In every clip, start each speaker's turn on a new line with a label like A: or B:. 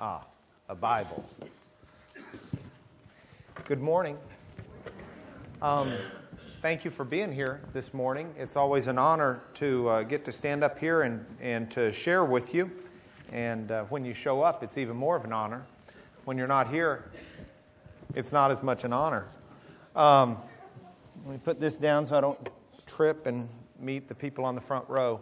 A: Ah, a Bible. Good morning. Um, thank you for being here this morning. It's always an honor to uh, get to stand up here and, and to share with you. And uh, when you show up, it's even more of an honor. When you're not here, it's not as much an honor. Um, let me put this down so I don't trip and meet the people on the front row.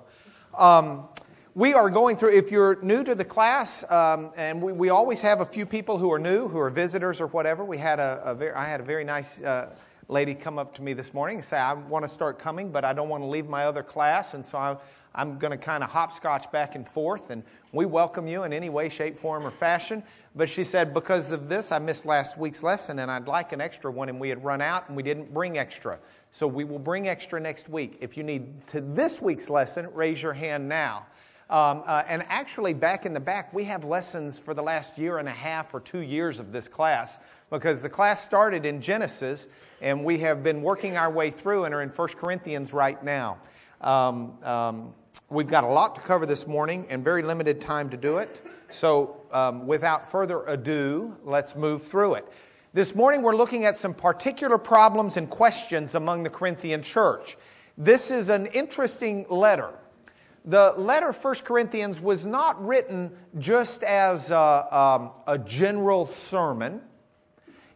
A: Um, we are going through, if you're new to the class, um, and we, we, always have a few people who are new, who are visitors or whatever. We had a, a very, I had a very nice uh, lady come up to me this morning and say, I want to start coming, but I don't want to leave my other class, and so I, I'm going to kind of hopscotch back and forth, and we welcome you in any way, shape, form, or fashion. But she said, because of this, I missed last week's lesson, and I'd like an extra one, and we had run out, and we didn't bring extra. So we will bring extra next week. If you need to this week's lesson, raise your hand now. Um, uh, and actually, back in the back, we have lessons for the last year and a half or two years of this class because the class started in Genesis, and we have been working our way through and are in 1 Corinthians right now. Um, um, we've got a lot to cover this morning and very limited time to do it. So, um, without further ado, let's move through it. This morning we're looking at some particular problems and questions among the Corinthian church. This is an interesting letter. The letter 1 Corinthians was not written just as a, um, a general sermon.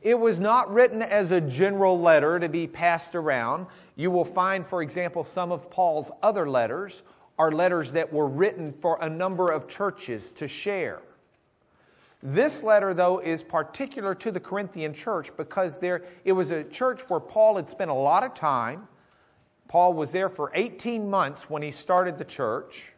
A: It was not written as a general letter to be passed around. You will find, for example, some of Paul's other letters are letters that were written for a number of churches to share. This letter, though, is particular to the Corinthian church because there, it was a church where Paul had spent a lot of time. Paul was there for 18 months when he started the church.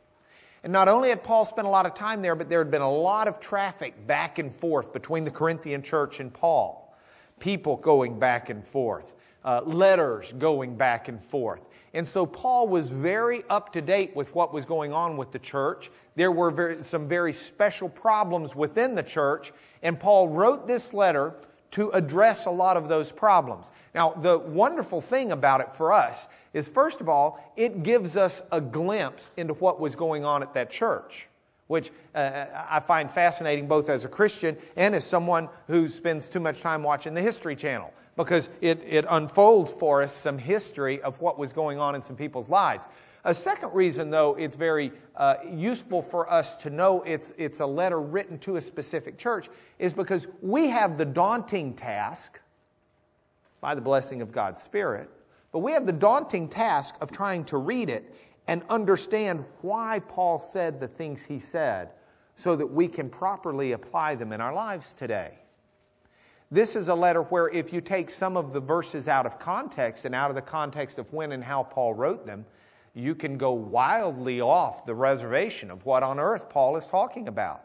A: And not only had Paul spent a lot of time there, but there had been a lot of traffic back and forth between the Corinthian church and Paul. People going back and forth, uh, letters going back and forth. And so Paul was very up to date with what was going on with the church. There were very, some very special problems within the church, and Paul wrote this letter to address a lot of those problems. Now, the wonderful thing about it for us is, first of all, it gives us a glimpse into what was going on at that church, which uh, I find fascinating both as a Christian and as someone who spends too much time watching the History Channel because it, it unfolds for us some history of what was going on in some people's lives. A second reason, though, it's very uh, useful for us to know it's, it's a letter written to a specific church is because we have the daunting task, by the blessing of God's Spirit, but we have the daunting task of trying to read it and understand why Paul said the things he said so that we can properly apply them in our lives today. This is a letter where, if you take some of the verses out of context and out of the context of when and how Paul wrote them, you can go wildly off the reservation of what on earth Paul is talking about.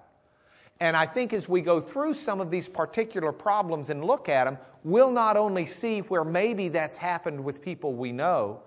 A: And I think as we go through some of these particular problems and look at them, we'll not only see where maybe that's happened with people we know,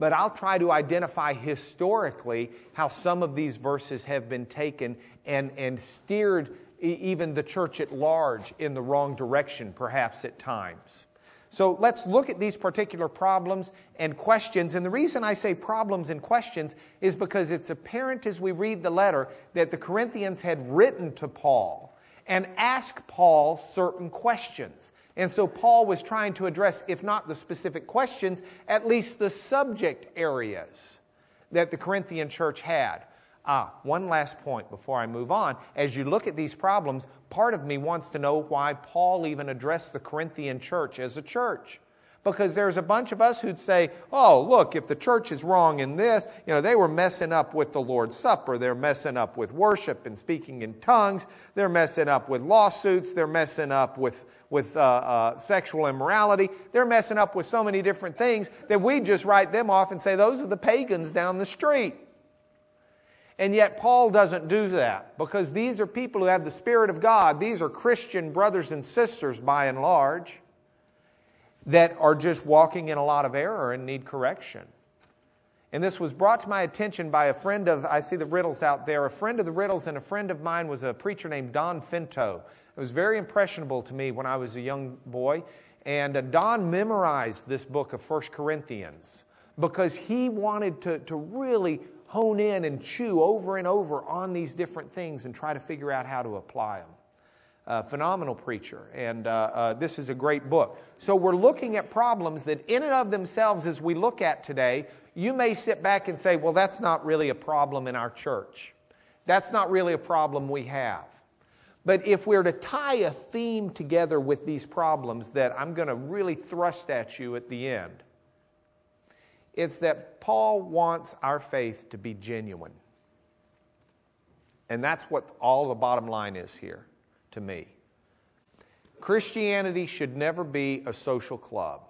A: but I'll try to identify historically how some of these verses have been taken and, and steered even the church at large in the wrong direction, perhaps at times. So let's look at these particular problems and questions. And the reason I say problems and questions is because it's apparent as we read the letter that the Corinthians had written to Paul and asked Paul certain questions. And so Paul was trying to address, if not the specific questions, at least the subject areas that the Corinthian church had. Ah, one last point before I move on. As you look at these problems, part of me wants to know why Paul even addressed the Corinthian church as a church. Because there's a bunch of us who'd say, oh, look, if the church is wrong in this, you know, they were messing up with the Lord's Supper. They're messing up with worship and speaking in tongues. They're messing up with lawsuits. They're messing up with, with uh, uh, sexual immorality. They're messing up with so many different things that we just write them off and say, those are the pagans down the street. And yet, Paul doesn't do that because these are people who have the Spirit of God. These are Christian brothers and sisters by and large that are just walking in a lot of error and need correction. And this was brought to my attention by a friend of, I see the Riddles out there, a friend of the Riddles and a friend of mine was a preacher named Don Finto. It was very impressionable to me when I was a young boy. And uh, Don memorized this book of First Corinthians because he wanted to, to really hone in and chew over and over on these different things and try to figure out how to apply them. Uh, phenomenal preacher, and uh, uh, this is a great book. So, we're looking at problems that, in and of themselves, as we look at today, you may sit back and say, Well, that's not really a problem in our church. That's not really a problem we have. But if we're to tie a theme together with these problems that I'm going to really thrust at you at the end, it's that Paul wants our faith to be genuine. And that's what all the bottom line is here to me. Christianity should never be a social club.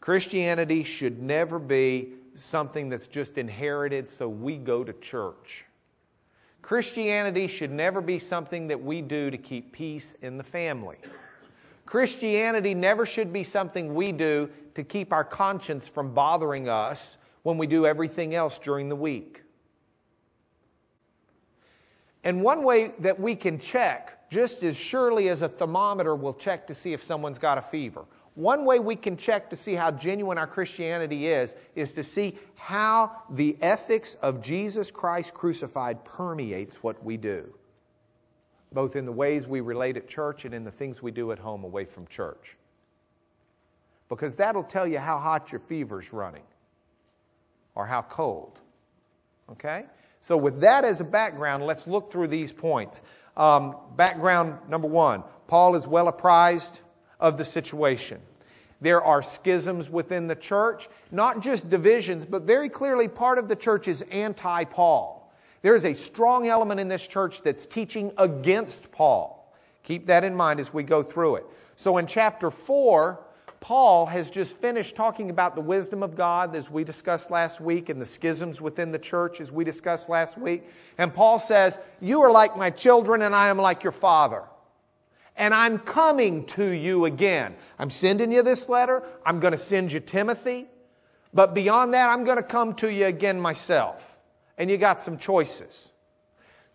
A: Christianity should never be something that's just inherited so we go to church. Christianity should never be something that we do to keep peace in the family. Christianity never should be something we do to keep our conscience from bothering us when we do everything else during the week. And one way that we can check, just as surely as a thermometer will check to see if someone's got a fever, one way we can check to see how genuine our Christianity is, is to see how the ethics of Jesus Christ crucified permeates what we do both in the ways we relate at church and in the things we do at home away from church. Because that'll tell you how hot your fever's running or how cold. Okay? So, with that as a background, let's look through these points. Um, background number one Paul is well apprised of the situation. There are schisms within the church, not just divisions, but very clearly part of the church is anti Paul. There is a strong element in this church that's teaching against Paul. Keep that in mind as we go through it. So in chapter 4, Paul has just finished talking about the wisdom of God as we discussed last week and the schisms within the church as we discussed last week. And Paul says, You are like my children and I am like your father. And I'm coming to you again. I'm sending you this letter. I'm going to send you Timothy. But beyond that, I'm going to come to you again myself and you got some choices.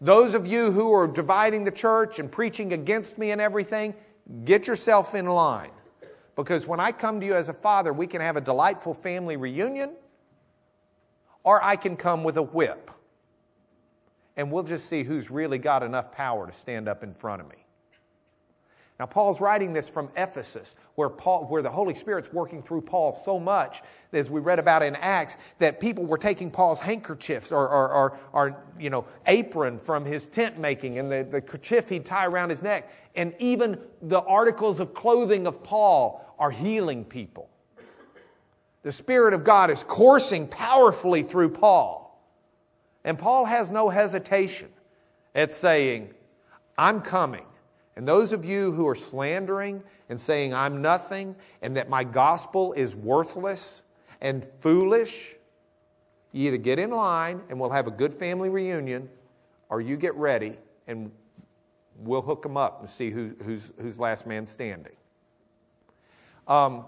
A: Those of you who are dividing the church and preaching against me and everything, get yourself in line. Because when I come to you as a father, we can have a delightful family reunion, or I can come with a whip. And we'll just see who's really got enough power to stand up in front of me. Now, Paul's writing this from Ephesus, where, Paul, where the Holy Spirit's working through Paul so much, as we read about in Acts, that people were taking Paul's handkerchiefs or, or, or, or you know, apron from his tent making and the, the kerchief he'd tie around his neck. And even the articles of clothing of Paul are healing people. The Spirit of God is coursing powerfully through Paul. And Paul has no hesitation at saying, I'm coming. And those of you who are slandering and saying I'm nothing and that my gospel is worthless and foolish, you either get in line and we'll have a good family reunion, or you get ready and we'll hook them up and see who, who's, who's last man standing. Um,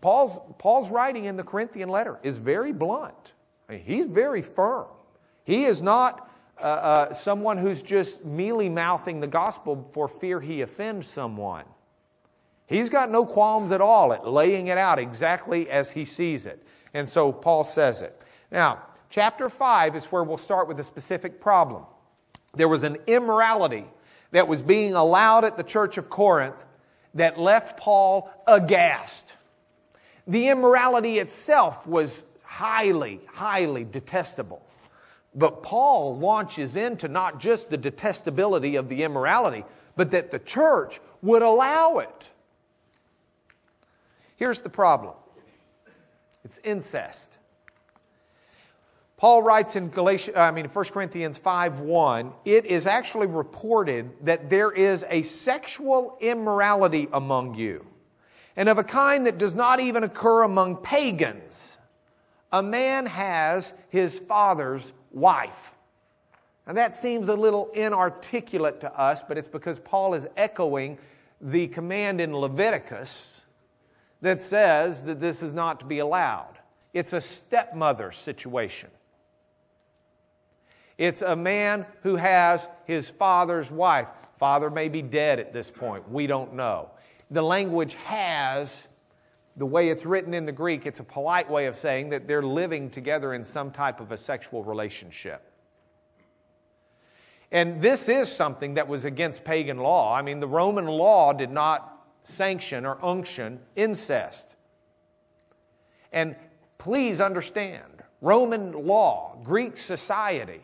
A: Paul's, Paul's writing in the Corinthian letter is very blunt. I mean, he's very firm. He is not uh, uh, someone who's just mealy mouthing the gospel for fear he offends someone. He's got no qualms at all at laying it out exactly as he sees it. And so Paul says it. Now, chapter 5 is where we'll start with a specific problem. There was an immorality that was being allowed at the church of Corinth that left Paul aghast. The immorality itself was highly, highly detestable. But Paul launches into not just the detestability of the immorality, but that the church would allow it. Here's the problem it's incest. Paul writes in Galatia, I mean 1 Corinthians 5 1, it is actually reported that there is a sexual immorality among you, and of a kind that does not even occur among pagans. A man has his father's wife. Now that seems a little inarticulate to us, but it's because Paul is echoing the command in Leviticus that says that this is not to be allowed. It's a stepmother situation. It's a man who has his father's wife. Father may be dead at this point. We don't know. The language has the way it's written in the Greek, it's a polite way of saying that they're living together in some type of a sexual relationship. And this is something that was against pagan law. I mean, the Roman law did not sanction or unction incest. And please understand, Roman law, Greek society,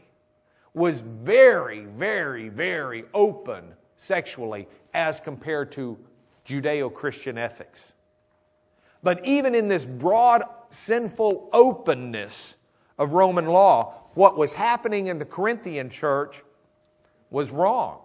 A: was very, very, very open sexually as compared to Judeo Christian ethics. But even in this broad, sinful openness of Roman law, what was happening in the Corinthian church was wrong.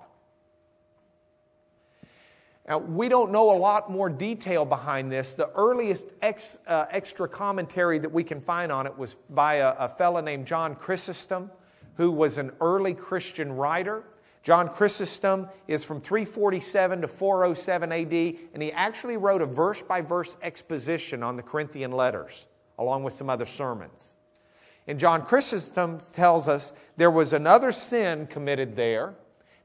A: Now, we don't know a lot more detail behind this. The earliest ex, uh, extra commentary that we can find on it was by a, a fellow named John Chrysostom, who was an early Christian writer. John Chrysostom is from 347 to 407 AD, and he actually wrote a verse by verse exposition on the Corinthian letters, along with some other sermons. And John Chrysostom tells us there was another sin committed there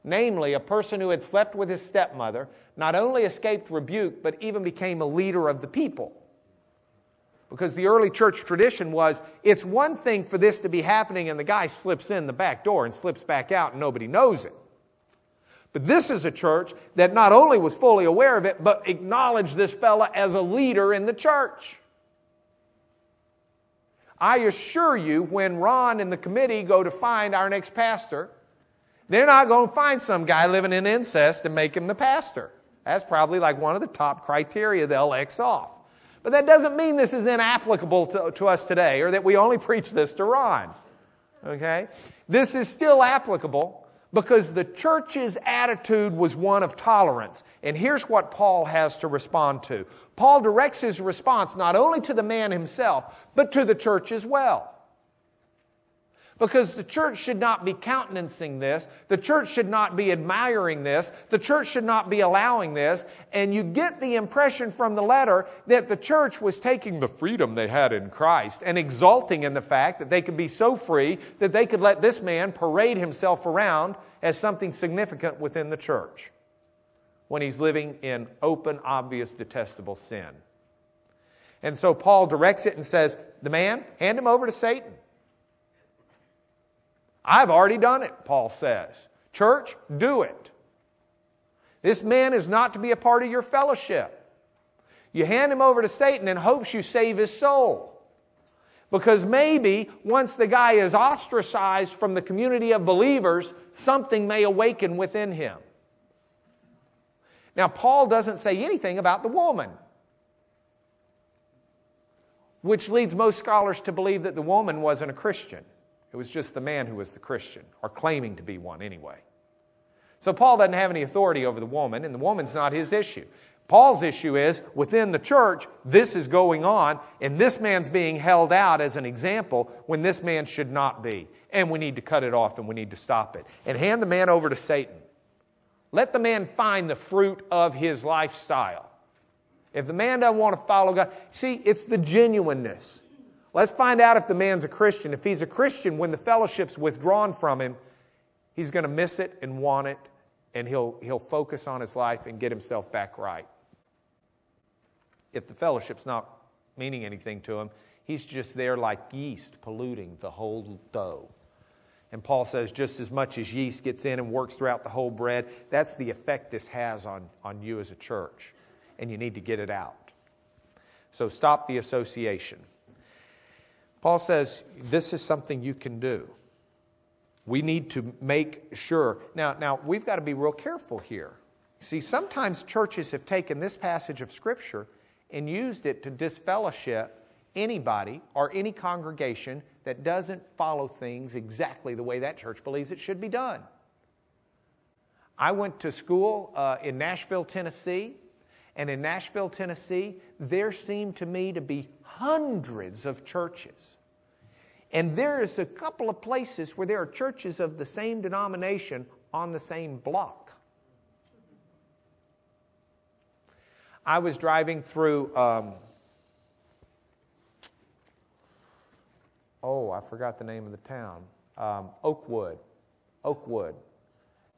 A: namely, a person who had slept with his stepmother, not only escaped rebuke, but even became a leader of the people. Because the early church tradition was it's one thing for this to be happening and the guy slips in the back door and slips back out and nobody knows it. But this is a church that not only was fully aware of it, but acknowledged this fella as a leader in the church. I assure you, when Ron and the committee go to find our next pastor, they're not going to find some guy living in incest and make him the pastor. That's probably like one of the top criteria they'll X off. But that doesn't mean this is inapplicable to, to us today or that we only preach this to Ron. Okay? This is still applicable because the church's attitude was one of tolerance. And here's what Paul has to respond to Paul directs his response not only to the man himself, but to the church as well. Because the church should not be countenancing this. The church should not be admiring this. The church should not be allowing this. And you get the impression from the letter that the church was taking the freedom they had in Christ and exulting in the fact that they could be so free that they could let this man parade himself around as something significant within the church when he's living in open, obvious, detestable sin. And so Paul directs it and says, The man, hand him over to Satan. I've already done it, Paul says. Church, do it. This man is not to be a part of your fellowship. You hand him over to Satan in hopes you save his soul. Because maybe once the guy is ostracized from the community of believers, something may awaken within him. Now, Paul doesn't say anything about the woman, which leads most scholars to believe that the woman wasn't a Christian. It was just the man who was the Christian, or claiming to be one anyway. So Paul doesn't have any authority over the woman, and the woman's not his issue. Paul's issue is within the church, this is going on, and this man's being held out as an example when this man should not be. And we need to cut it off and we need to stop it. And hand the man over to Satan. Let the man find the fruit of his lifestyle. If the man doesn't want to follow God, see, it's the genuineness. Let's find out if the man's a Christian. If he's a Christian, when the fellowship's withdrawn from him, he's going to miss it and want it, and he'll, he'll focus on his life and get himself back right. If the fellowship's not meaning anything to him, he's just there like yeast polluting the whole dough. And Paul says, just as much as yeast gets in and works throughout the whole bread, that's the effect this has on, on you as a church. And you need to get it out. So stop the association. Paul says this is something you can do. We need to make sure. Now, now we've got to be real careful here. See, sometimes churches have taken this passage of Scripture and used it to disfellowship anybody or any congregation that doesn't follow things exactly the way that church believes it should be done. I went to school uh, in Nashville, Tennessee, and in Nashville, Tennessee, there seemed to me to be hundreds of churches. And there's a couple of places where there are churches of the same denomination on the same block. I was driving through, um, oh, I forgot the name of the town, um, Oakwood. Oakwood.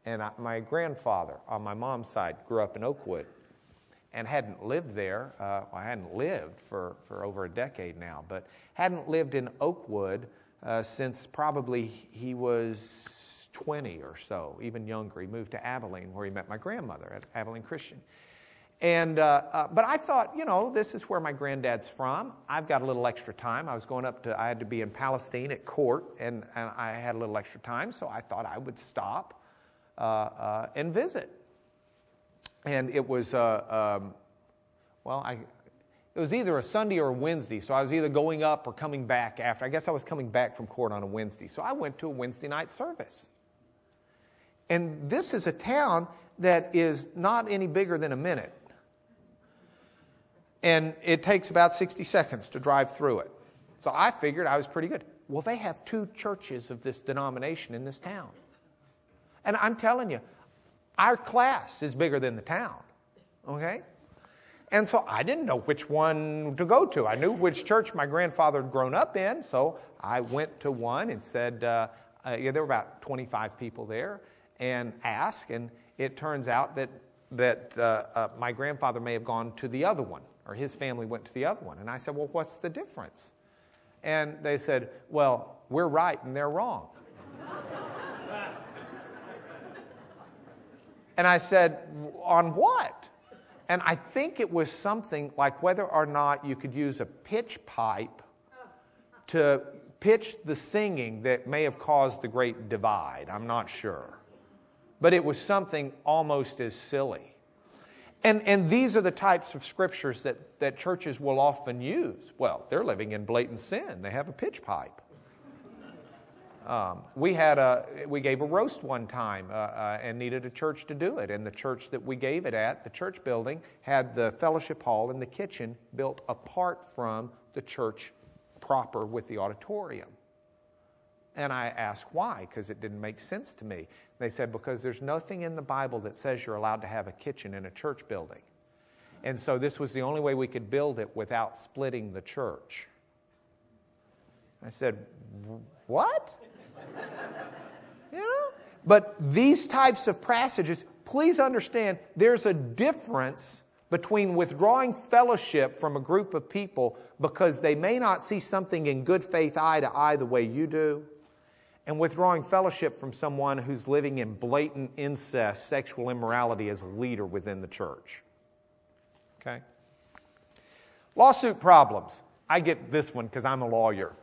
A: And I, my grandfather on my mom's side grew up in Oakwood. And hadn't lived there. Uh, I hadn't lived for, for over a decade now, but hadn't lived in Oakwood uh, since probably he was 20 or so, even younger. He moved to Abilene, where he met my grandmother at Abilene Christian. And, uh, uh, but I thought, you know, this is where my granddad's from. I've got a little extra time. I was going up to, I had to be in Palestine at court, and, and I had a little extra time, so I thought I would stop uh, uh and visit. And it was, uh, um, well, I, it was either a Sunday or a Wednesday, so I was either going up or coming back after. I guess I was coming back from court on a Wednesday. So I went to a Wednesday night service. And this is a town that is not any bigger than a minute and it takes about 60 seconds to drive through it. So I figured I was pretty good. Well, they have two churches of this denomination in this town. And I'm telling you, our class is bigger than the town, okay? And so I didn't know which one to go to. I knew which church my grandfather had grown up in, so I went to one and said, uh, uh, yeah, there were about 25 people there, and asked, and it turns out that, that uh, uh my grandfather may have gone to the other one or his family went to the other one. And I said, Well, what's the difference? And they said, Well, we're right and they're wrong. And I said, On what? And I think it was something like whether or not you could use a pitch pipe to pitch the singing that may have caused the great divide. I'm not sure. But it was something almost as silly. And, and these are the types of scriptures that, that churches will often use. Well, they're living in blatant sin, they have a pitch pipe. Um, we had a we gave a roast one time uh, uh, and needed a church to do it, and the church that we gave it at, the church building, had the fellowship hall and the kitchen built apart from the church proper with the auditorium. And I asked why, because it didn't make sense to me. They said, because there's nothing in the Bible that says you're allowed to have a kitchen in a church building. And so this was the only way we could build it without splitting the church. I said, What? You know? But these types of passages, please understand there's a difference between withdrawing fellowship from a group of people because they may not see something in good faith eye to eye the way you do and withdrawing fellowship from someone who's living in blatant incest, sexual immorality as a leader within the church. Okay? Lawsuit problems. I get this one because I'm a lawyer.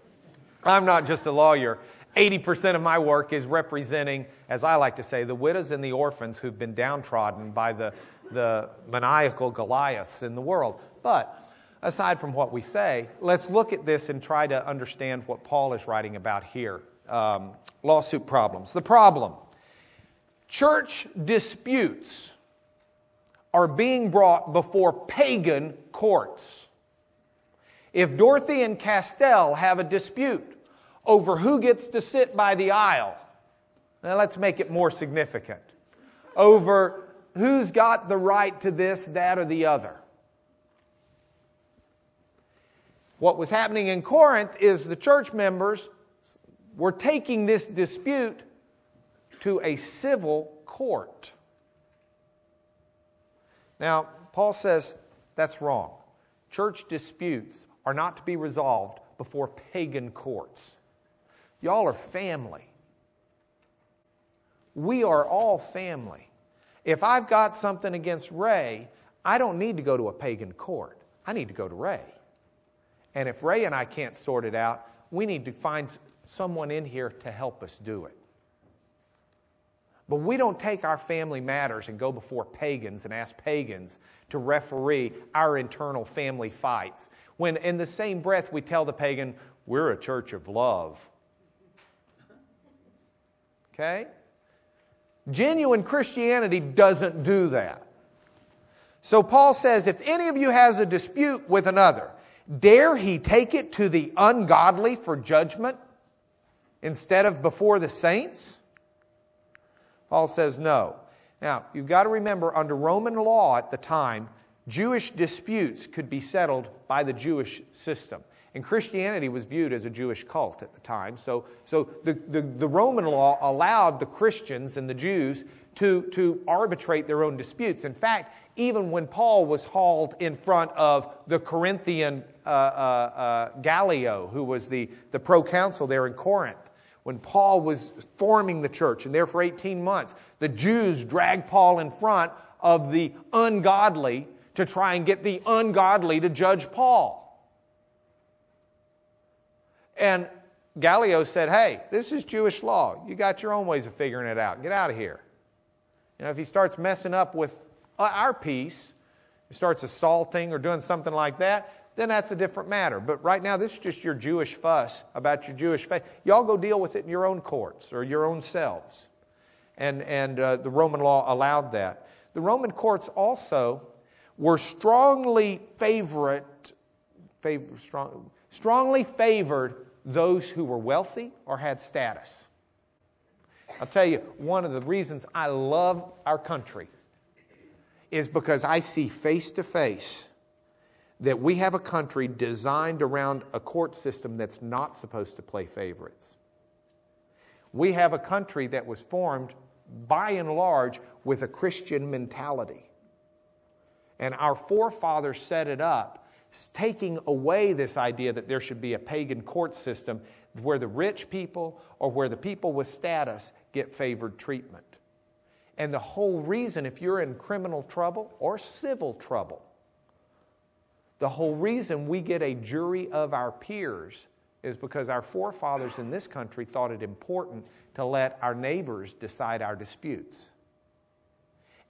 A: I'm not just a lawyer. 80% of my work is representing, as I like to say, the widows and the orphans who've been downtrodden by the, the maniacal Goliaths in the world. But aside from what we say, let's look at this and try to understand what Paul is writing about here um, lawsuit problems. The problem church disputes are being brought before pagan courts. If Dorothy and Castell have a dispute over who gets to sit by the aisle, now let's make it more significant. Over who's got the right to this, that, or the other. What was happening in Corinth is the church members we're taking this dispute to a civil court. Now, Paul says that's wrong. Church disputes are not to be resolved before pagan courts. Y'all are family. We are all family. If I've got something against Ray, I don't need to go to a pagan court. I need to go to Ray. And if Ray and I can't sort it out, we need to find someone in here to help us do it. But we don't take our family matters and go before pagans and ask pagans to referee our internal family fights. When in the same breath we tell the pagan, we're a church of love. Okay? Genuine Christianity doesn't do that. So Paul says if any of you has a dispute with another, dare he take it to the ungodly for judgment? instead of before the saints? Paul says no. Now, you've got to remember, under Roman law at the time, Jewish disputes could be settled by the Jewish system. And Christianity was viewed as a Jewish cult at the time. So, so the, the, the Roman law allowed the Christians and the Jews to, to arbitrate their own disputes. In fact, even when Paul was hauled in front of the Corinthian uh, uh, uh, Gallio, who was the, the proconsul there in Corinth, when Paul was forming the church and there for 18 months, the Jews dragged Paul in front of the ungodly to try and get the ungodly to judge Paul. And Gallio said, Hey, this is Jewish law. You got your own ways of figuring it out. Get out of here. You know, if he starts messing up with our peace, he starts assaulting or doing something like that, then that's a different matter. But right now, this is just your Jewish fuss about your Jewish faith. Y'all go deal with it in your own courts or your own selves. And, and uh, the Roman law allowed that. The Roman courts also were strongly favorite, favor, strong, strongly favored those who were wealthy or had status. I'll tell you, one of the reasons I love our country is because I see face to face that we have a country designed around a court system that's not supposed to play favorites. We have a country that was formed by and large with a Christian mentality. And our forefathers set it up, taking away this idea that there should be a pagan court system where the rich people or where the people with status get favored treatment. And the whole reason, if you're in criminal trouble or civil trouble, the whole reason we get a jury of our peers is because our forefathers in this country thought it important to let our neighbors decide our disputes.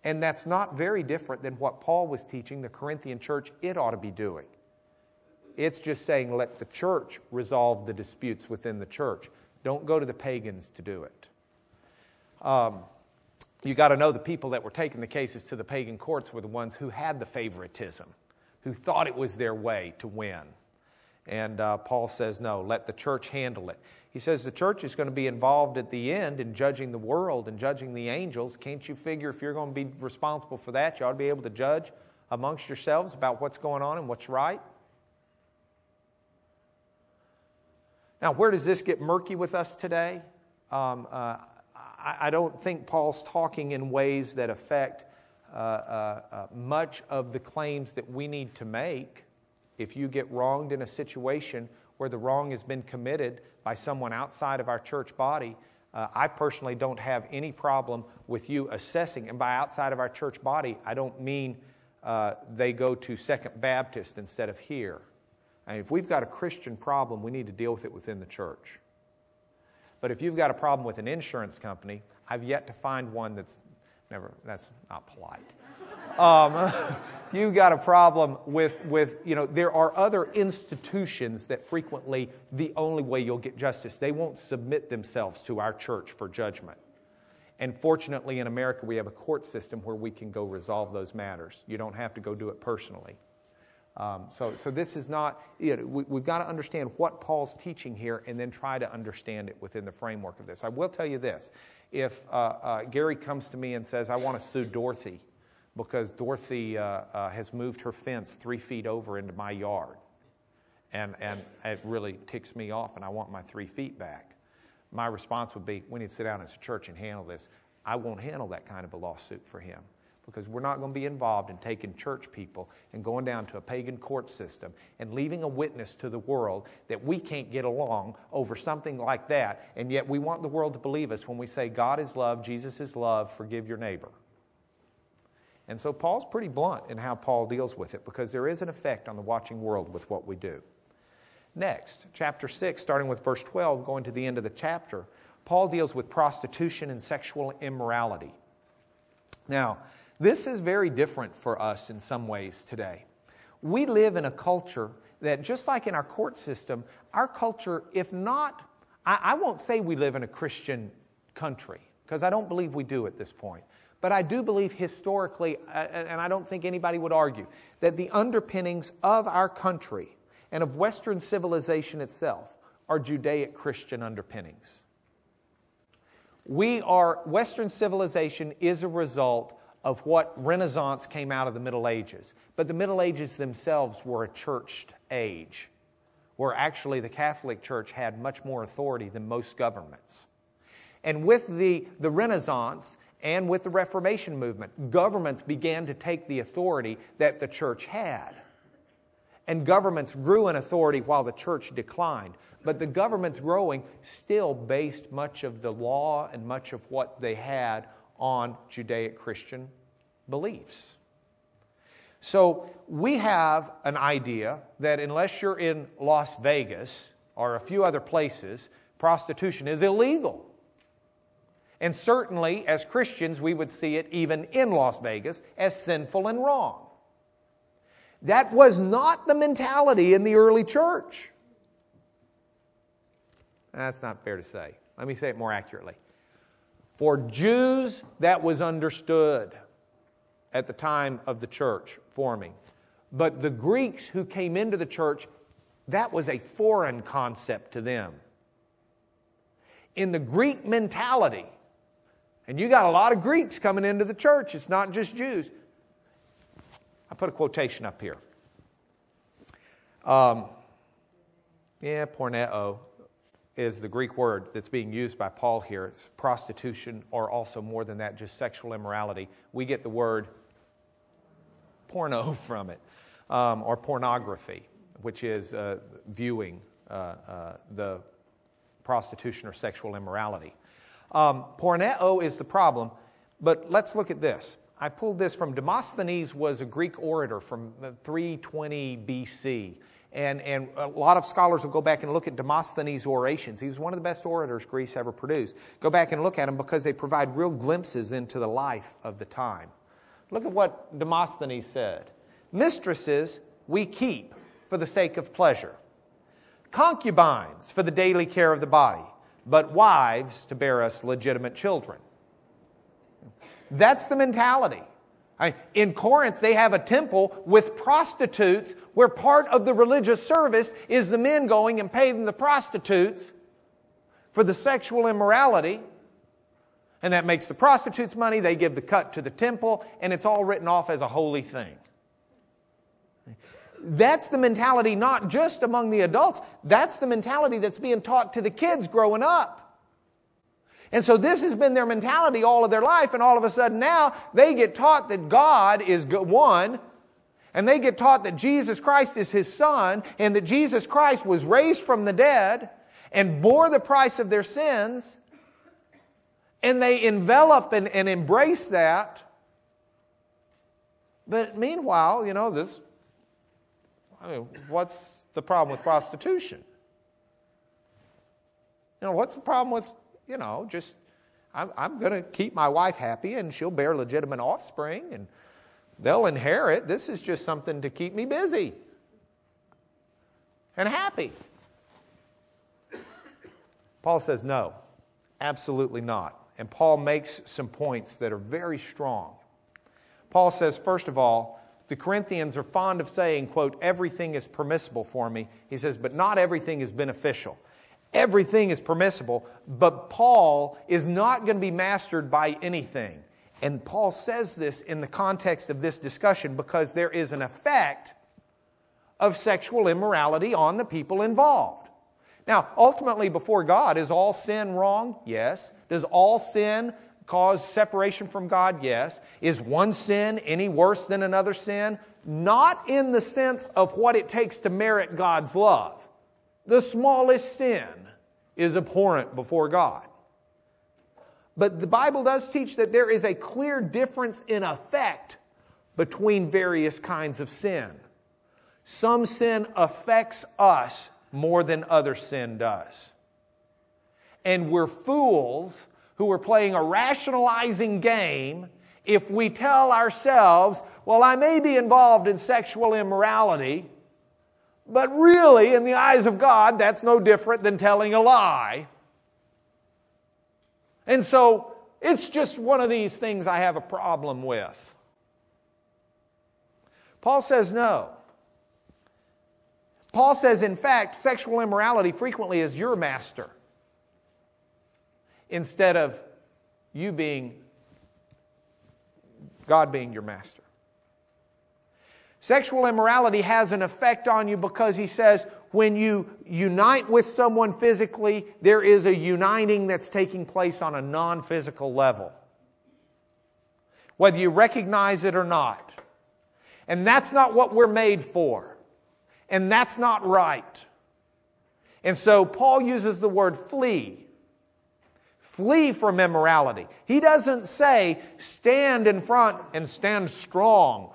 A: And that's not very different than what Paul was teaching the Corinthian church it ought to be doing. It's just saying let the church resolve the disputes within the church. Don't go to the pagans to do it. Um, you got to know the people that were taking the cases to the pagan courts were the ones who had the favoritism who thought it was their way to win. And uh, Paul says, no, let the church handle it. He says the church is going to be involved at the end in judging the world and judging the angels. Can't you figure if you're going to be responsible for that, you ought to be able to judge amongst yourselves about what's going on and what's right? Now, where does this get murky with us today? Um, uh, I, I don't think Paul's talking in ways that affect uh, uh, uh, much of the claims that we need to make. If you get wronged in a situation where the wrong has been committed by someone outside of our church body, uh, I personally don't have any problem with you assessing. And by outside of our church body, I don't mean uh, they go to Second Baptist instead of here. And if we've got a Christian problem, we need to deal with it within the church. But if you've got a problem with an insurance company, I've yet to find one that's Never, that's not polite. Um, you've got a problem with, with, you know, there are other institutions that frequently the only way you'll get justice, they won't submit themselves to our church for judgment. And fortunately, in America, we have a court system where we can go resolve those matters. You don't have to go do it personally. Um, so, so this is not, you know, we, have got to understand what Paul's teaching here and then try to understand it within the framework of this. I will tell you this if uh, uh, Gary comes to me and says, I want to sue Dorothy because Dorothy uh, uh, has moved her fence three feet over into my yard, and, and it really ticks me off, and I want my three feet back. My response would be, we need to sit down as a church and handle this. I won't handle that kind of a lawsuit for him because we're not going to be involved in taking church people and going down to a pagan court system and leaving a witness to the world that we can't get along over something like that. And yet we want the world to believe us when we say God is love, Jesus is love, forgive your neighbor. And so Paul's pretty blunt in how Paul deals with it because there is an effect on the watching world with what we do. Next, chapter 6, starting with verse 12, going to the end of the chapter, Paul deals with prostitution and sexual immorality. Now, this is very different for us in some ways today. We live in a culture that, just like in our court system, our culture, if not, I, I won't say we live in a Christian country, because I don't believe we do at this point. But I do believe historically, uh, and I don't think anybody would argue, that the underpinnings of our country and of Western civilization itself are Judaic Christian underpinnings. We are, Western civilization is a result of what Renaissance came out of the Middle Ages. But the Middle Ages themselves were a churched age where actually the Catholic Church had much more authority than most governments. And with the, the Renaissance and with the Reformation movement, governments began to take the authority that the church had. And governments grew in authority while the church declined. But the governments growing still based much of the law and much of what they had on Judaic Christian beliefs. So we have an idea that unless you're in Las Vegas or a few other places, prostitution is illegal. And certainly, as Christians, we would see it even in Las Vegas as sinful and wrong. That was not the mentality in the early church. That's not fair to say. Let me say it more accurately. For Jews, that was understood at the time of the church forming. But the Greeks who came into the church, that was a foreign concept to them. In the Greek mentality, and you got a lot of Greeks coming into the church, it's not just Jews. I put a quotation up here. Um, yeah, porneo is the Greek word that's being used by Paul here. It's prostitution, or also more than that, just sexual immorality. We get the word porno from it, um, or pornography, which is uh, viewing uh, uh, the prostitution or sexual immorality. Um, porneo is the problem, but let's look at this. I pulled this from Demosthenes was a Greek orator from 320 BC. And, and a lot of scholars will go back and look at Demosthenes' orations. He was one of the best orators Greece ever produced. Go back and look at them because they provide real glimpses into the life of the time. Look at what Demosthenes said Mistresses we keep for the sake of pleasure, concubines for the daily care of the body, but wives to bear us legitimate children. That's the mentality. In Corinth, they have a temple with prostitutes where part of the religious service is the men going and paying the prostitutes for the sexual immorality. And that makes the prostitutes money. They give the cut to the temple, and it's all written off as a holy thing. That's the mentality not just among the adults, that's the mentality that's being taught to the kids growing up. And so this has been their mentality all of their life, and all of a sudden now they get taught that God is one, and they get taught that Jesus Christ is his son, and that Jesus Christ was raised from the dead and bore the price of their sins, and they envelop and, and embrace that. But meanwhile, you know, this, I mean, what's the problem with prostitution? You know, what's the problem with you know, just I'm, I'm going to keep my wife happy and she'll bear legitimate offspring and they'll inherit. This is just something to keep me busy and happy. Paul says, no, absolutely not. And Paul makes some points that are very strong. Paul says, first of all, the Corinthians are fond of saying, quote, everything is permissible for me. He says, but not everything is beneficial. Everything is permissible, but Paul is not going to be mastered by anything. And Paul says this in the context of this discussion because there is an effect of sexual immorality on the people involved. Now, ultimately, before God, is all sin wrong? Yes. Does all sin cause separation from God? Yes. Is one sin any worse than another sin? Not in the sense of what it takes to merit God's love. The smallest sin is abhorrent before God. But the Bible does teach that there is a clear difference in effect between various kinds of sin. Some sin affects us more than other sin does. And we're fools who are playing a rationalizing game if we tell ourselves, well, I may be involved in sexual immorality, but really, in the eyes of God, that's no different than telling a lie. And so, it's just one of these things I have a problem with. Paul says no. Paul says, in fact, sexual immorality frequently is your master instead of you being, God being your master. Sexual immorality has an effect on you because he says, when you unite with someone physically, there is a uniting that's taking place on a non physical level. Whether you recognize it or not. And that's not what we're made for. And that's not right. And so Paul uses the word flee. Flee from immorality. He doesn't say stand in front and stand strong.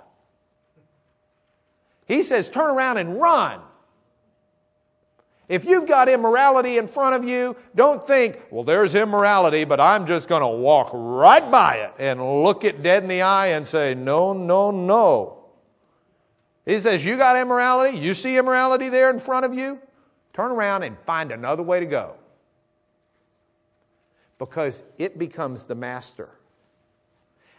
A: He says turn around and run. If you've got immorality in front of you, don't think, well, there's immorality, but I'm just going to walk right by it and look it dead in the eye and say, no, no, no. He says, you got immorality, you see immorality there in front of you, turn around and find another way to go. Because it becomes the master.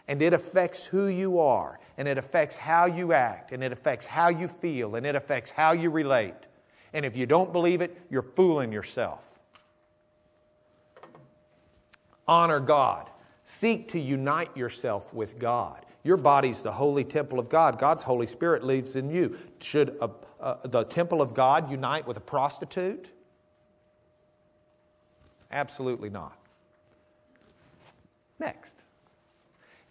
A: And it affects who you are, and it affects how you act, and it affects how you feel, and it affects how you relate. And if you don't believe it, you're fooling yourself. Honor God. Seek to unite yourself with God. Your body's the holy temple of God. God's Holy Spirit lives in you. Should a, a, the temple of God unite with a prostitute? Absolutely not. Next.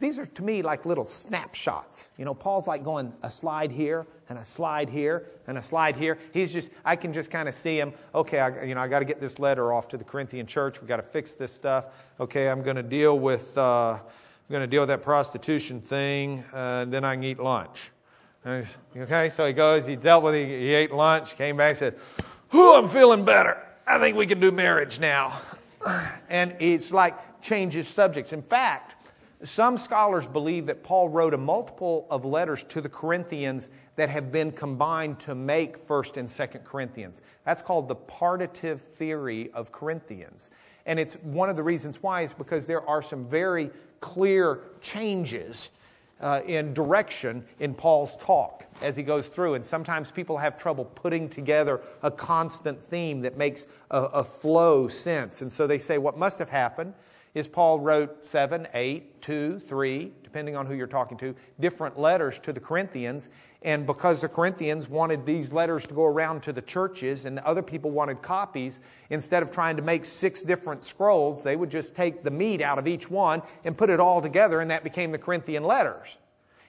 A: These are to me like little snapshots. You know, Paul's like going a slide here and a slide here and a slide here. He's just, I can just kind of see him. Okay, I, you know, I got to get this letter off to the Corinthian church. We got to fix this stuff. Okay, I'm going to deal with, uh, I'm going to deal with that prostitution thing. Uh, then I can eat lunch. Okay, so he goes. He dealt with. He, he ate lunch. Came back. Said, "Who, I'm feeling better. I think we can do marriage now." And it's like changes subjects. In fact some scholars believe that Paul wrote a multiple of letters to the Corinthians that have been combined to make 1st and 2nd Corinthians. That's called the partition theory of Corinthians. And it's one of the reasons why is because there are some very clear changes uh, in direction in Paul's talk as he goes through. And sometimes people have trouble putting together a constant theme that makes a, a flow sense. And so they say what must have happened is Paul wrote seven, eight, two, three, depending on who you're talking to, different letters to the Corinthians. And because the Corinthians wanted these letters to go around to the churches and other people wanted copies, instead of trying to make six different scrolls, they would just take the meat out of each one and put it all together, and that became the Corinthian letters.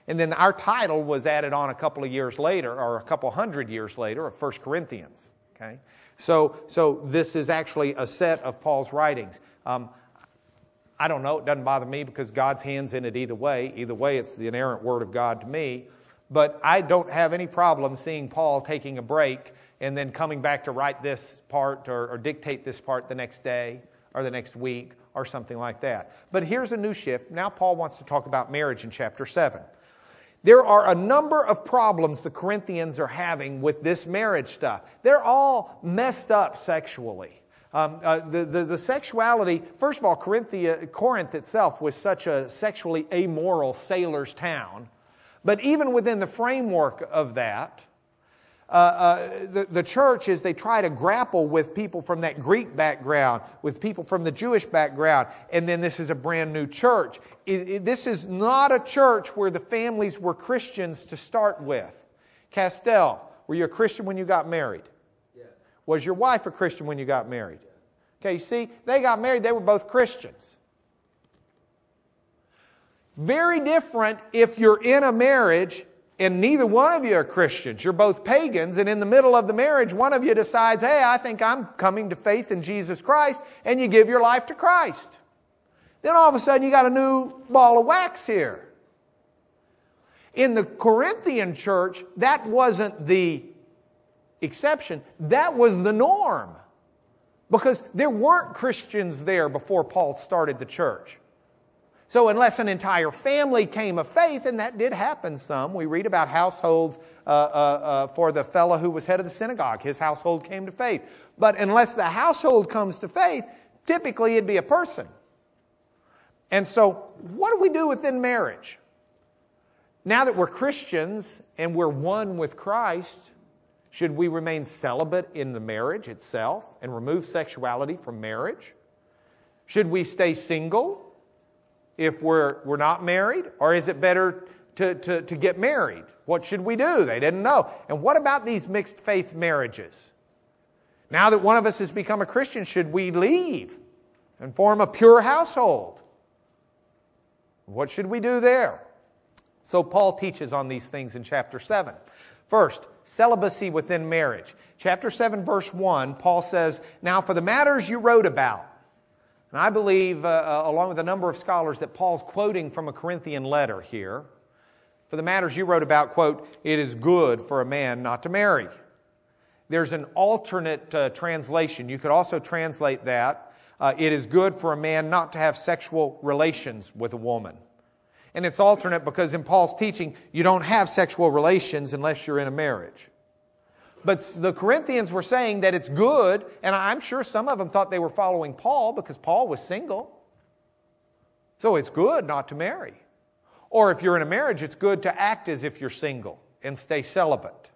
A: And then our title was added on a couple of years later, or a couple hundred years later, of First Corinthians. Okay? So, so this is actually a set of Paul's writings. Um, I don't know. It doesn't bother me because God's hand's in it either way. Either way, it's the inerrant word of God to me. But I don't have any problem seeing Paul taking a break and then coming back to write this part or, or dictate this part the next day or the next week or something like that. But here's a new shift. Now, Paul wants to talk about marriage in chapter 7. There are a number of problems the Corinthians are having with this marriage stuff. They're all messed up sexually. Um, uh, the, the, the, sexuality, first of all, Corinthia, Corinth itself was such a sexually amoral sailor's town. But even within the framework of that, uh, uh, the, the church, as they try to grapple with people from that Greek background, with people from the Jewish background, and then this is a brand new church. It, it, this is not a church where the families were Christians to start with. Castell, were you a Christian when you got married? Was your wife a Christian when you got married? Okay, you see, they got married, they were both Christians. Very different if you're in a marriage and neither one of you are Christians. You're both pagans, and in the middle of the marriage, one of you decides, hey, I think I'm coming to faith in Jesus Christ, and you give your life to Christ. Then all of a sudden, you got a new ball of wax here. In the Corinthian church, that wasn't the exception, that was the norm. Because there weren't Christians there before Paul started the church. So, unless an entire family came of faith, and that did happen some, we read about households uh, uh, uh, for the fellow who was head of the synagogue. His household came to faith. But unless the household comes to faith, typically it'd be a person. And so, what do we do within marriage? Now that we're Christians and we're one with Christ, should we remain celibate in the marriage itself and remove sexuality from marriage? Should we stay single if we're, we're not married? Or is it better to, to, to get married? What should we do? They didn't know. And what about these mixed faith marriages? Now that one of us has become a Christian, should we leave and form a pure household? What should we do there? So, Paul teaches on these things in chapter 7. First, celibacy within marriage. Chapter 7, verse 1, Paul says, Now for the matters you wrote about, and I believe, uh, uh, along with a number of scholars, that Paul's quoting from a Corinthian letter here. For the matters you wrote about, quote, it is good for a man not to marry. There's an alternate uh, translation. You could also translate that. Uh, it is good for a man not to have sexual relations with a woman. And it's alternate because in Paul's teaching, you don't have sexual relations unless you're in a marriage. But the Corinthians were saying that it's good, and I'm sure some of them thought they were following Paul because Paul was single. So it's good not to marry. Or if you're in a marriage, it's good to act as if you're single and stay celibate.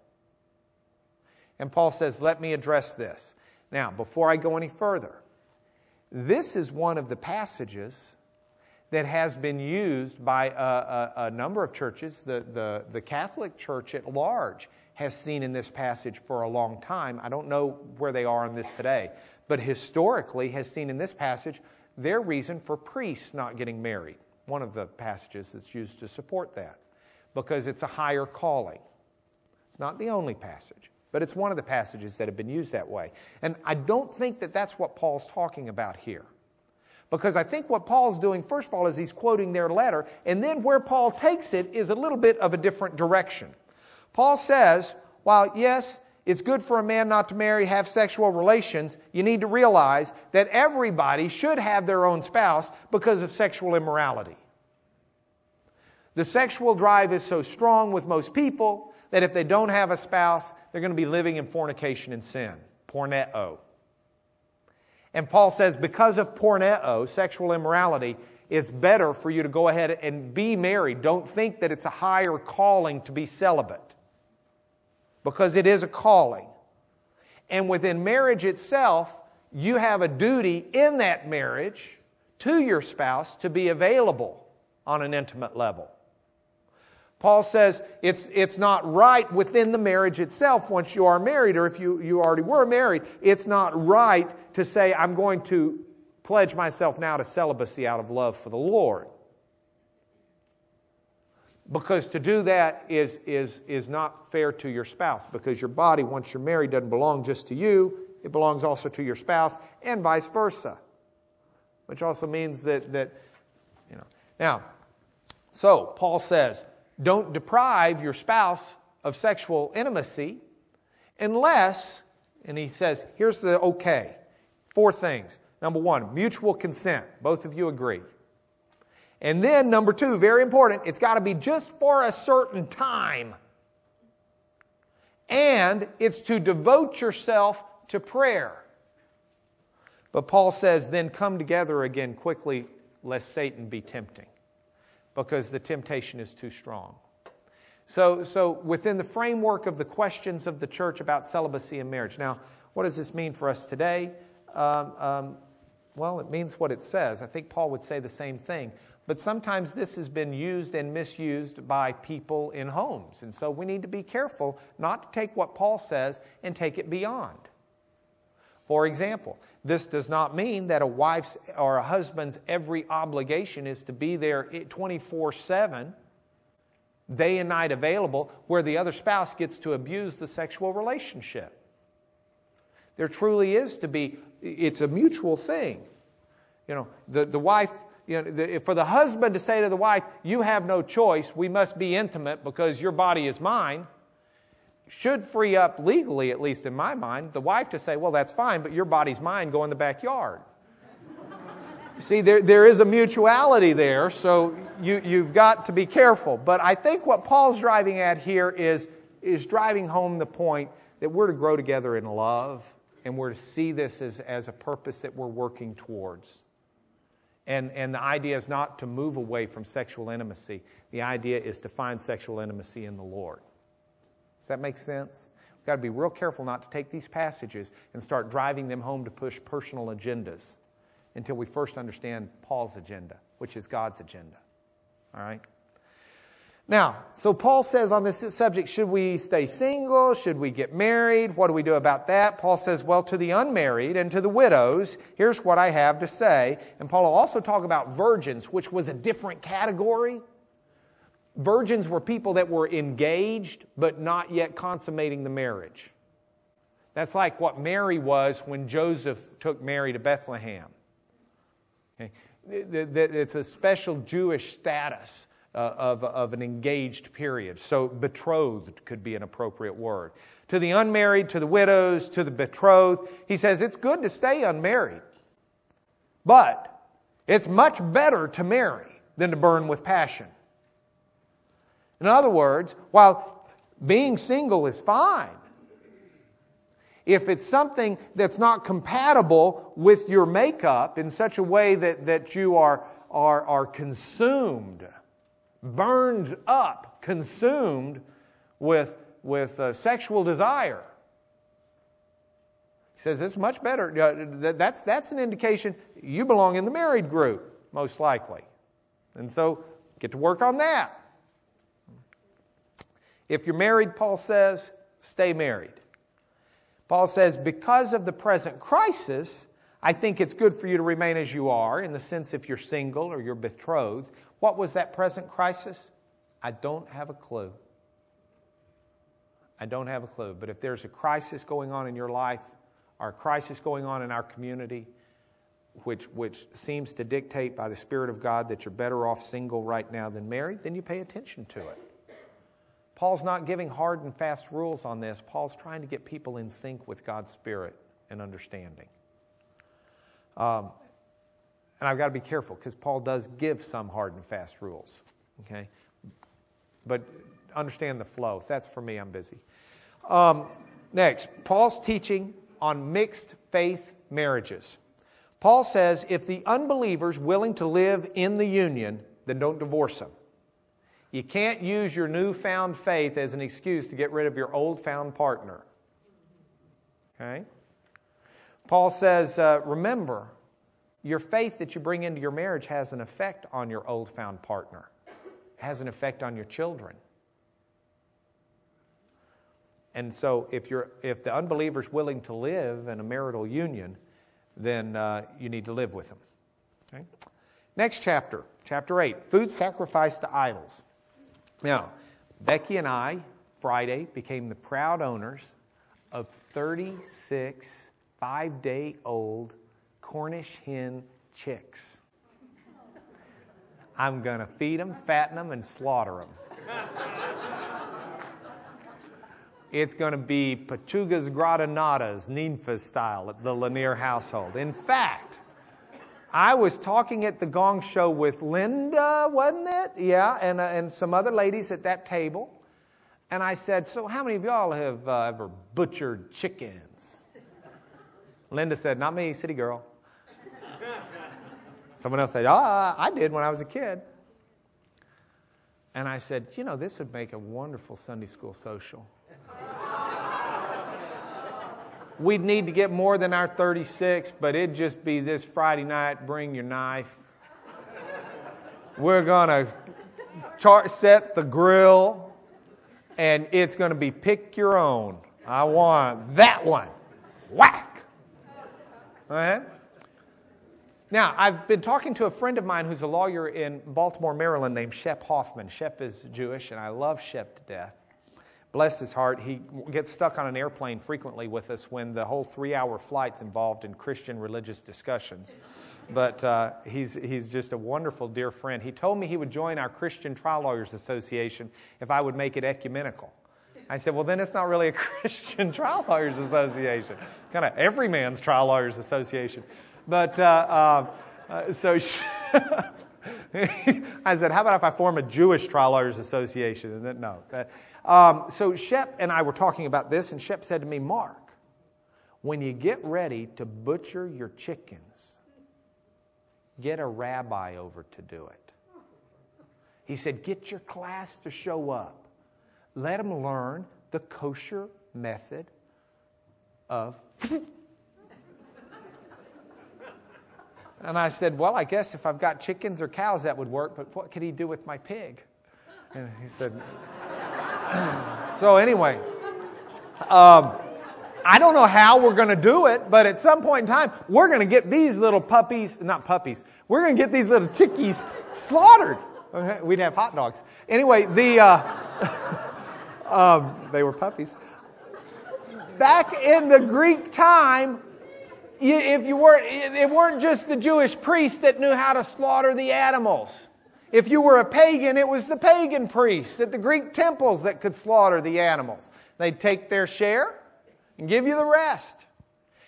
A: And Paul says, Let me address this. Now, before I go any further, this is one of the passages that has been used by a, a, a number of churches. The, the, the Catholic Church at large has seen in this passage for a long time. I don't know where they are on this today, but historically has seen in this passage their reason for priests not getting married. One of the passages that's used to support that, because it's a higher calling. It's not the only passage, but it's one of the passages that have been used that way. And I don't think that that's what Paul's talking about here. Because I think what Paul's doing, first of all, is he's quoting their letter, and then where Paul takes it is a little bit of a different direction. Paul says, while yes, it's good for a man not to marry, have sexual relations, you need to realize that everybody should have their own spouse because of sexual immorality. The sexual drive is so strong with most people that if they don't have a spouse, they're going to be living in fornication and sin. Porneo. And Paul says, because of porneo, sexual immorality, it's better for you to go ahead and be married. Don't think that it's a higher calling to be celibate because it is a calling. And within marriage itself, you have a duty in that marriage to your spouse to be available on an intimate level. Paul says it's, it's not right within the marriage itself once you are married, or if you, you already were married, it's not right to say, I'm going to pledge myself now to celibacy out of love for the Lord. Because to do that is, is, is not fair to your spouse, because your body, once you're married, doesn't belong just to you, it belongs also to your spouse, and vice versa. Which also means that, that you know. Now, so Paul says, don't deprive your spouse of sexual intimacy unless, and he says, here's the okay. Four things. Number one, mutual consent. Both of you agree. And then, number two, very important, it's got to be just for a certain time. And it's to devote yourself to prayer. But Paul says, then come together again quickly, lest Satan be tempting, because the temptation is too strong. So, so within the framework of the questions of the church about celibacy and marriage. Now, what does this mean for us today? Um, um, well, it means what it says. I think Paul would say the same thing. But sometimes this has been used and misused by people in homes. And so we need to be careful not to take what Paul says and take it beyond. For example, this does not mean that a wife's or a husband's every obligation is to be there 24 7, day and night available, where the other spouse gets to abuse the sexual relationship. There truly is to be, it's a mutual thing. You know, the, the wife you know, the, for the husband to say to the wife, You have no choice, we must be intimate because your body is mine, should free up legally, at least in my mind, the wife to say, Well, that's fine, but your body's mine, go in the backyard. See, there, there is a mutuality there, so you, you've got to be careful. But I think what Paul's driving at here is, is driving home the point that we're to grow together in love and we're to see this as, as a purpose that we're working towards. And, and the idea is not to move away from sexual intimacy. The idea is to find sexual intimacy in the Lord. Does that make sense? We've got to be real careful not to take these passages and start driving them home to push personal agendas until we first understand Paul's agenda, which is God's agenda. All right? Now, so Paul says on this subject should we stay single? Should we get married? What do we do about that? Paul says, well, to the unmarried and to the widows, here's what I have to say. And Paul will also talk about virgins, which was a different category. Virgins were people that were engaged but not yet consummating the marriage. That's like what Mary was when Joseph took Mary to Bethlehem. Okay? It's a special Jewish status uh, of, of an engaged period. So, betrothed could be an appropriate word. To the unmarried, to the widows, to the betrothed, he says it's good to stay unmarried, but it's much better to marry than to burn with passion. In other words, while being single is fine, if it's something that's not compatible with your makeup in such a way that, that you are, are, are consumed burned up, consumed with, with uh, sexual desire. He says it's much better. Uh, that's, that's an indication you belong in the married group, most likely. And so get to work on that. If you're married, Paul says, stay married. Paul says, because of the present crisis, I think it's good for you to remain as you are, in the sense if you're single or you're betrothed. What was that present crisis? I don't have a clue. I don't have a clue. But if there's a crisis going on in your life, or a crisis going on in our community, which, which seems to dictate by the Spirit of God that you're better off single right now than married, then you pay attention to it. Paul's not giving hard and fast rules on this. Paul's trying to get people in sync with God's Spirit and understanding. Um, and I've got to be careful because Paul does give some hard and fast rules. Okay? But understand the flow. If that's for me, I'm busy. Um, next, Paul's teaching on mixed faith marriages. Paul says if the unbeliever's willing to live in the union, then don't divorce them. You can't use your newfound faith as an excuse to get rid of your old found partner. Okay? Paul says, uh, remember, your faith that you bring into your marriage has an effect on your old found partner, it has an effect on your children. And so, if, you're, if the unbeliever is willing to live in a marital union, then uh, you need to live with them. Okay? Next chapter, chapter 8 food sacrificed to idols. Now, Becky and I, Friday, became the proud owners of 36 five day old Cornish hen chicks. I'm going to feed them, fatten them, and slaughter them. it's going to be Pechugas Gratinadas, Ninfa style at the Lanier household. In fact, I was talking at the Gong Show with Linda, wasn't it? Yeah, and, uh, and some other ladies at that table. And I said, So, how many of y'all have uh, ever butchered chickens? Linda said, Not me, city girl. Someone else said, Ah, I did when I was a kid. And I said, You know, this would make a wonderful Sunday school social. We'd need to get more than our 36, but it'd just be this Friday night bring your knife. We're going to set the grill, and it's going to be pick your own. I want that one. Whack. All right? Now, I've been talking to a friend of mine who's a lawyer in Baltimore, Maryland, named Shep Hoffman. Shep is Jewish, and I love Shep to death bless his heart, he gets stuck on an airplane frequently with us when the whole three hour flight's involved in Christian religious discussions. But uh, he's, he's just a wonderful dear friend. He told me he would join our Christian Trial Lawyers Association if I would make it ecumenical. I said, well, then it's not really a Christian Trial Lawyers Association, kind of every man's Trial Lawyers Association. But uh, uh, so I said, how about if I form a Jewish Trial Lawyers Association? And then, no. Um, so Shep and I were talking about this, and Shep said to me, Mark, when you get ready to butcher your chickens, get a rabbi over to do it. He said, get your class to show up. Let them learn the kosher method of. And I said, Well, I guess if I've got chickens or cows, that would work, but what could he do with my pig? And he said, so anyway, um, I don't know how we're going to do it, but at some point in time, we're going to get these little puppies, not puppies, we're going to get these little chickies slaughtered. Okay? We'd have hot dogs. Anyway, the, uh, um, they were puppies. Back in the Greek time, if you weren't, it weren't just the Jewish priests that knew how to slaughter the animals. If you were a pagan, it was the pagan priests at the Greek temples that could slaughter the animals. They'd take their share and give you the rest.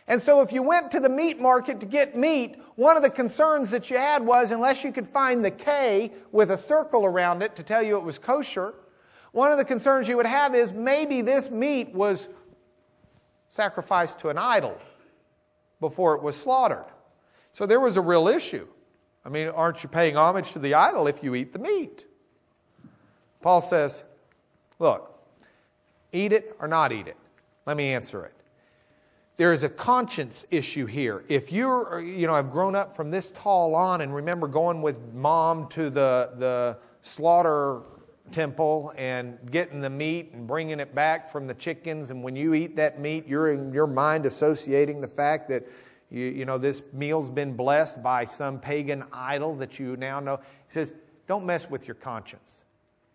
A: And so, if you went to the meat market to get meat, one of the concerns that you had was unless you could find the K with a circle around it to tell you it was kosher, one of the concerns you would have is maybe this meat was sacrificed to an idol before it was slaughtered. So there was a real issue. I mean, aren't you paying homage to the idol if you eat the meat? Paul says, look, eat it or not eat it. Let me answer it. There is a conscience issue here. If you're, you know, I've grown up from this tall on and remember going with mom to the, the slaughter temple and getting the meat and bringing it back from the chickens. And when you eat that meat, you're in your mind associating the fact that you, you know this meal's been blessed by some pagan idol that you now know. He says, don't mess with your conscience.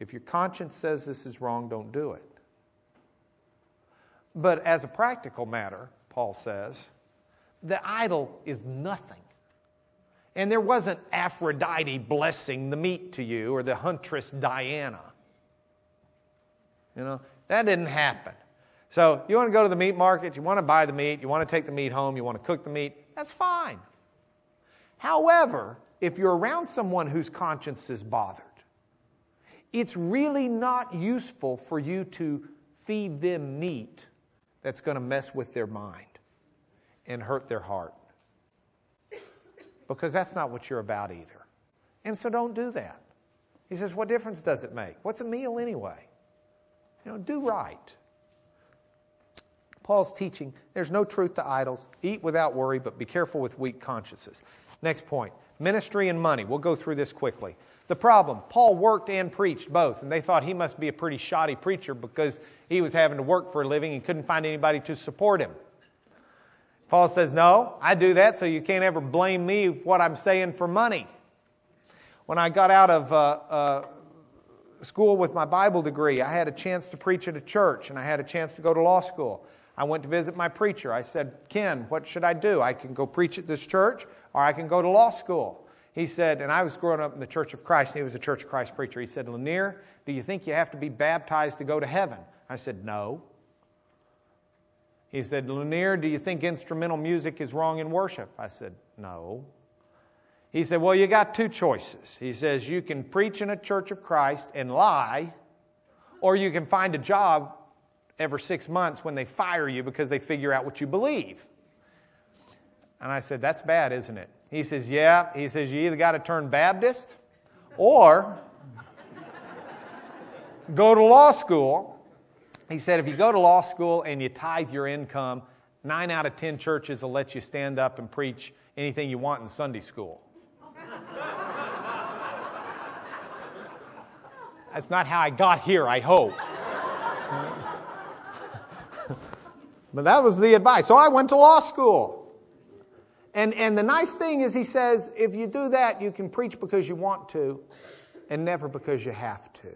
A: If your conscience says this is wrong, don't do it. But as a practical matter, Paul says, the idol is nothing. And there wasn't Aphrodite blessing the meat to you or the huntress Diana. You know, that didn't happen. So you want to go to the meat market, you want to buy the meat, you want to take the meat home, you want to cook the meat, that's fine. However, if you're around someone whose conscience is bothered, it's really not useful for you to feed them meat that's going to mess with their mind and hurt their heart because that's not what you're about either. And so don't do that. He says, What difference does it make? What's a meal anyway? You know, do right. Paul's teaching there's no truth to idols. Eat without worry, but be careful with weak consciences. Next point ministry and money. We'll go through this quickly. The problem Paul worked and preached both, and they thought he must be a pretty shoddy preacher because he was having to work for a living and couldn't find anybody to support him. Paul says, No, I do that so you can't ever blame me what I'm saying for money. When I got out of uh, uh, school with my Bible degree, I had a chance to preach at a church and I had a chance to go to law school. I went to visit my preacher. I said, Ken, what should I do? I can go preach at this church or I can go to law school. He said, and I was growing up in the Church of Christ, and he was a Church of Christ preacher. He said, Lanier, do you think you have to be baptized to go to heaven? I said, No. He said, Lanier, do you think instrumental music is wrong in worship? I said, No. He said, Well, you got two choices. He says, You can preach in a church of Christ and lie, or you can find a job every six months when they fire you because they figure out what you believe. And I said, That's bad, isn't it? He says, Yeah. He says, You either got to turn Baptist or go to law school he said, if you go to law school and you tithe your income, nine out of 10 churches will let you stand up and preach anything you want in Sunday school. That's not how I got here, I hope. but that was the advice. So I went to law school. And, and the nice thing is, he says, if you do that, you can preach because you want to and never because you have to.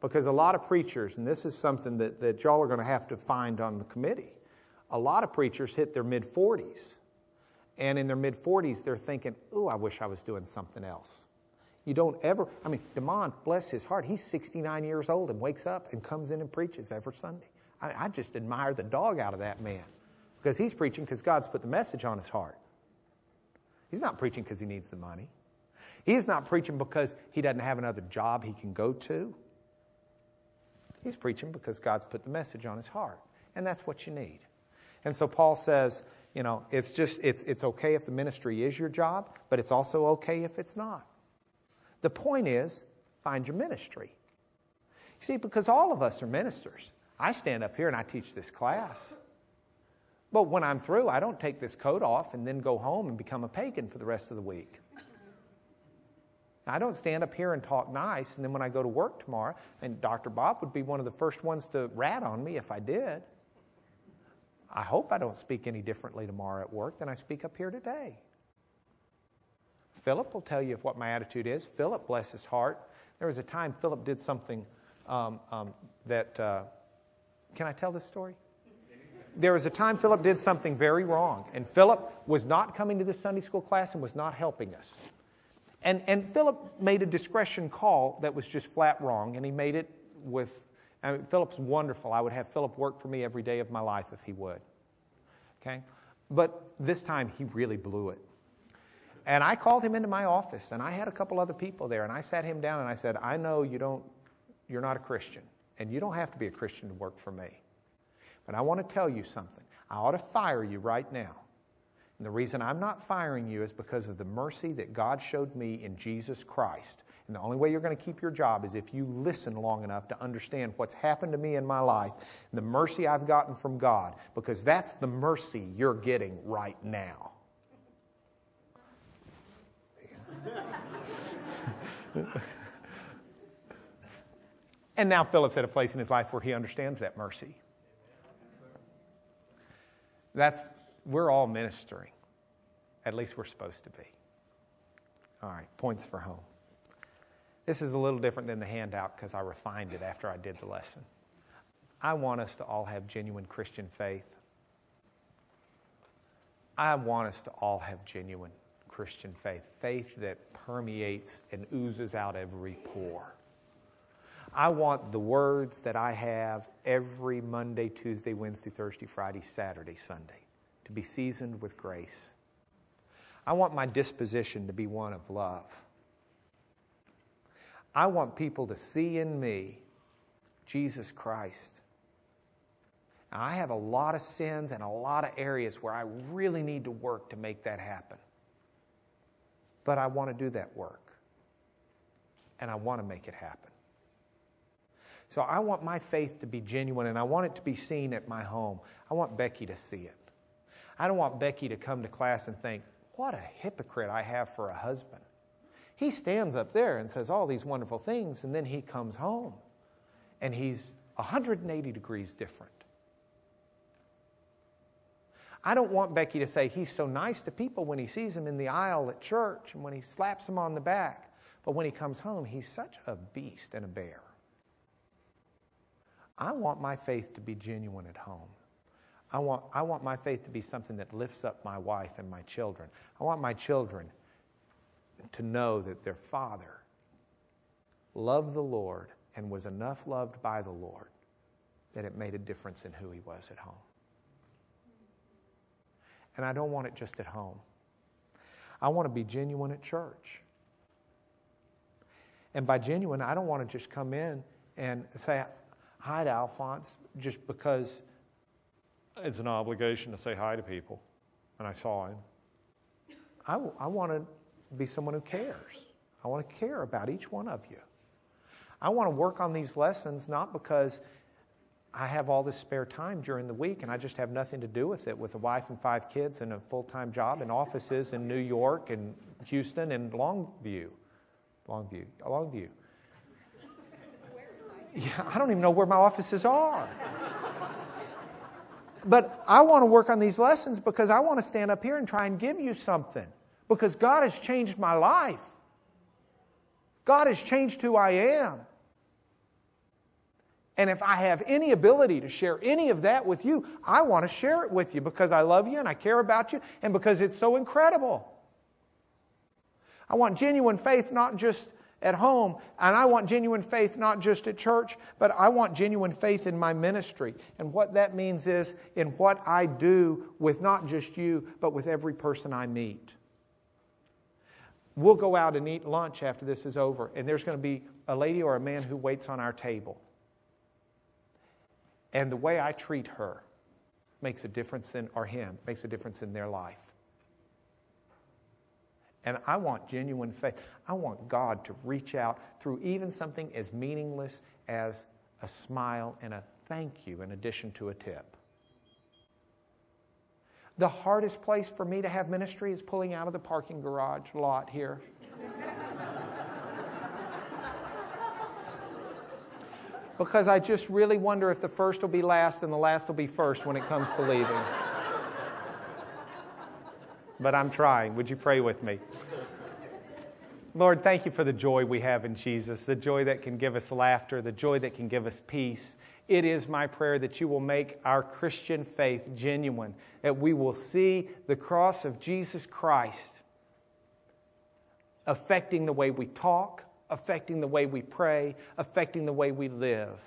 A: Because a lot of preachers, and this is something that, that y'all are going to have to find on the committee, a lot of preachers hit their mid 40s. And in their mid 40s, they're thinking, ooh, I wish I was doing something else. You don't ever, I mean, Demond, bless his heart, he's 69 years old and wakes up and comes in and preaches every Sunday. I, I just admire the dog out of that man because he's preaching because God's put the message on his heart. He's not preaching because he needs the money. He's not preaching because he doesn't have another job he can go to. He's preaching because God's put the message on his heart. And that's what you need. And so Paul says, you know, it's just, it's, it's okay if the ministry is your job, but it's also okay if it's not. The point is, find your ministry. You see, because all of us are ministers. I stand up here and I teach this class. But when I'm through, I don't take this coat off and then go home and become a pagan for the rest of the week. I don't stand up here and talk nice, and then when I go to work tomorrow, and Dr. Bob would be one of the first ones to rat on me if I did. I hope I don't speak any differently tomorrow at work than I speak up here today. Philip will tell you what my attitude is. Philip, bless his heart, there was a time Philip did something um, um, that. Uh, can I tell this story? There was a time Philip did something very wrong, and Philip was not coming to this Sunday school class and was not helping us. And, and Philip made a discretion call that was just flat wrong, and he made it with. I mean, Philip's wonderful. I would have Philip work for me every day of my life if he would. Okay? But this time he really blew it. And I called him into my office, and I had a couple other people there, and I sat him down and I said, I know you don't, you're not a Christian, and you don't have to be a Christian to work for me. But I want to tell you something. I ought to fire you right now. And the reason I'm not firing you is because of the mercy that God showed me in Jesus Christ. And the only way you're going to keep your job is if you listen long enough to understand what's happened to me in my life, the mercy I've gotten from God, because that's the mercy you're getting right now. and now Philip's at a place in his life where he understands that mercy. That's, we're all ministering. At least we're supposed to be. All right, points for home. This is a little different than the handout because I refined it after I did the lesson. I want us to all have genuine Christian faith. I want us to all have genuine Christian faith, faith that permeates and oozes out every pore. I want the words that I have every Monday, Tuesday, Wednesday, Thursday, Friday, Saturday, Sunday to be seasoned with grace. I want my disposition to be one of love. I want people to see in me Jesus Christ. Now, I have a lot of sins and a lot of areas where I really need to work to make that happen but I want to do that work. And I want to make it happen. So I want my faith to be genuine and I want it to be seen at my home. I want Becky to see it. I don't want Becky to come to class and think, what a hypocrite I have for a husband. He stands up there and says all these wonderful things, and then he comes home and he's 180 degrees different. I don't want Becky to say he's so nice to people when he sees them in the aisle at church and when he slaps them on the back. But when he comes home, he's such a beast and a bear. I want my faith to be genuine at home. I want, I want my faith to be something that lifts up my wife and my children. I want my children to know that their father loved the Lord and was enough loved by the Lord that it made a difference in who he was at home. And I don't want it just at home. I want to be genuine at church. And by genuine, I don't want to just come in and say hi to Alphonse just because it's an obligation to say hi to people. And I saw him. I, I want to be someone who cares. I want to care about each one of you. I want to work on these lessons not because I have all this spare time during the week and I just have nothing to do with it with a wife and five kids and a full time job and offices in New York and Houston and Longview. Longview. Longview. Yeah, I don't even know where my offices are. But I want to work on these lessons because I want to stand up here and try and give you something because God has changed my life. God has changed who I am. And if I have any ability to share any of that with you, I want to share it with you because I love you and I care about you and because it's so incredible. I want genuine faith not just at home, and I want genuine faith not just at church, but I want genuine faith in my ministry. And what that means is in what I do with not just you, but with every person I meet. We'll go out and eat lunch after this is over, and there's going to be a lady or a man who waits on our table. And the way I treat her makes a difference in, or him, makes a difference in their life. And I want genuine faith. I want God to reach out through even something as meaningless as a smile and a thank you in addition to a tip. The hardest place for me to have ministry is pulling out of the parking garage lot here. because I just really wonder if the first will be last and the last will be first when it comes to leaving but I'm trying. Would you pray with me? Lord, thank you for the joy we have in Jesus, the joy that can give us laughter, the joy that can give us peace. It is my prayer that you will make our Christian faith genuine, that we will see the cross of Jesus Christ affecting the way we talk, affecting the way we pray, affecting the way we live,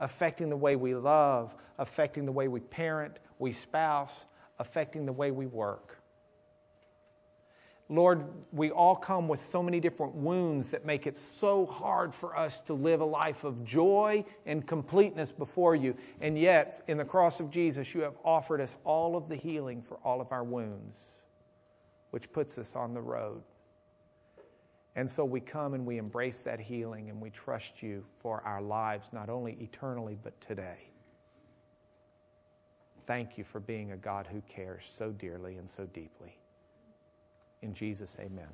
A: affecting the way we love, affecting the way we parent, we spouse, affecting the way we work. Lord, we all come with so many different wounds that make it so hard for us to live a life of joy and completeness before you. And yet, in the cross of Jesus, you have offered us all of the healing for all of our wounds, which puts us on the road. And so we come and we embrace that healing and we trust you for our lives, not only eternally, but today. Thank you for being a God who cares so dearly and so deeply. In Jesus, amen.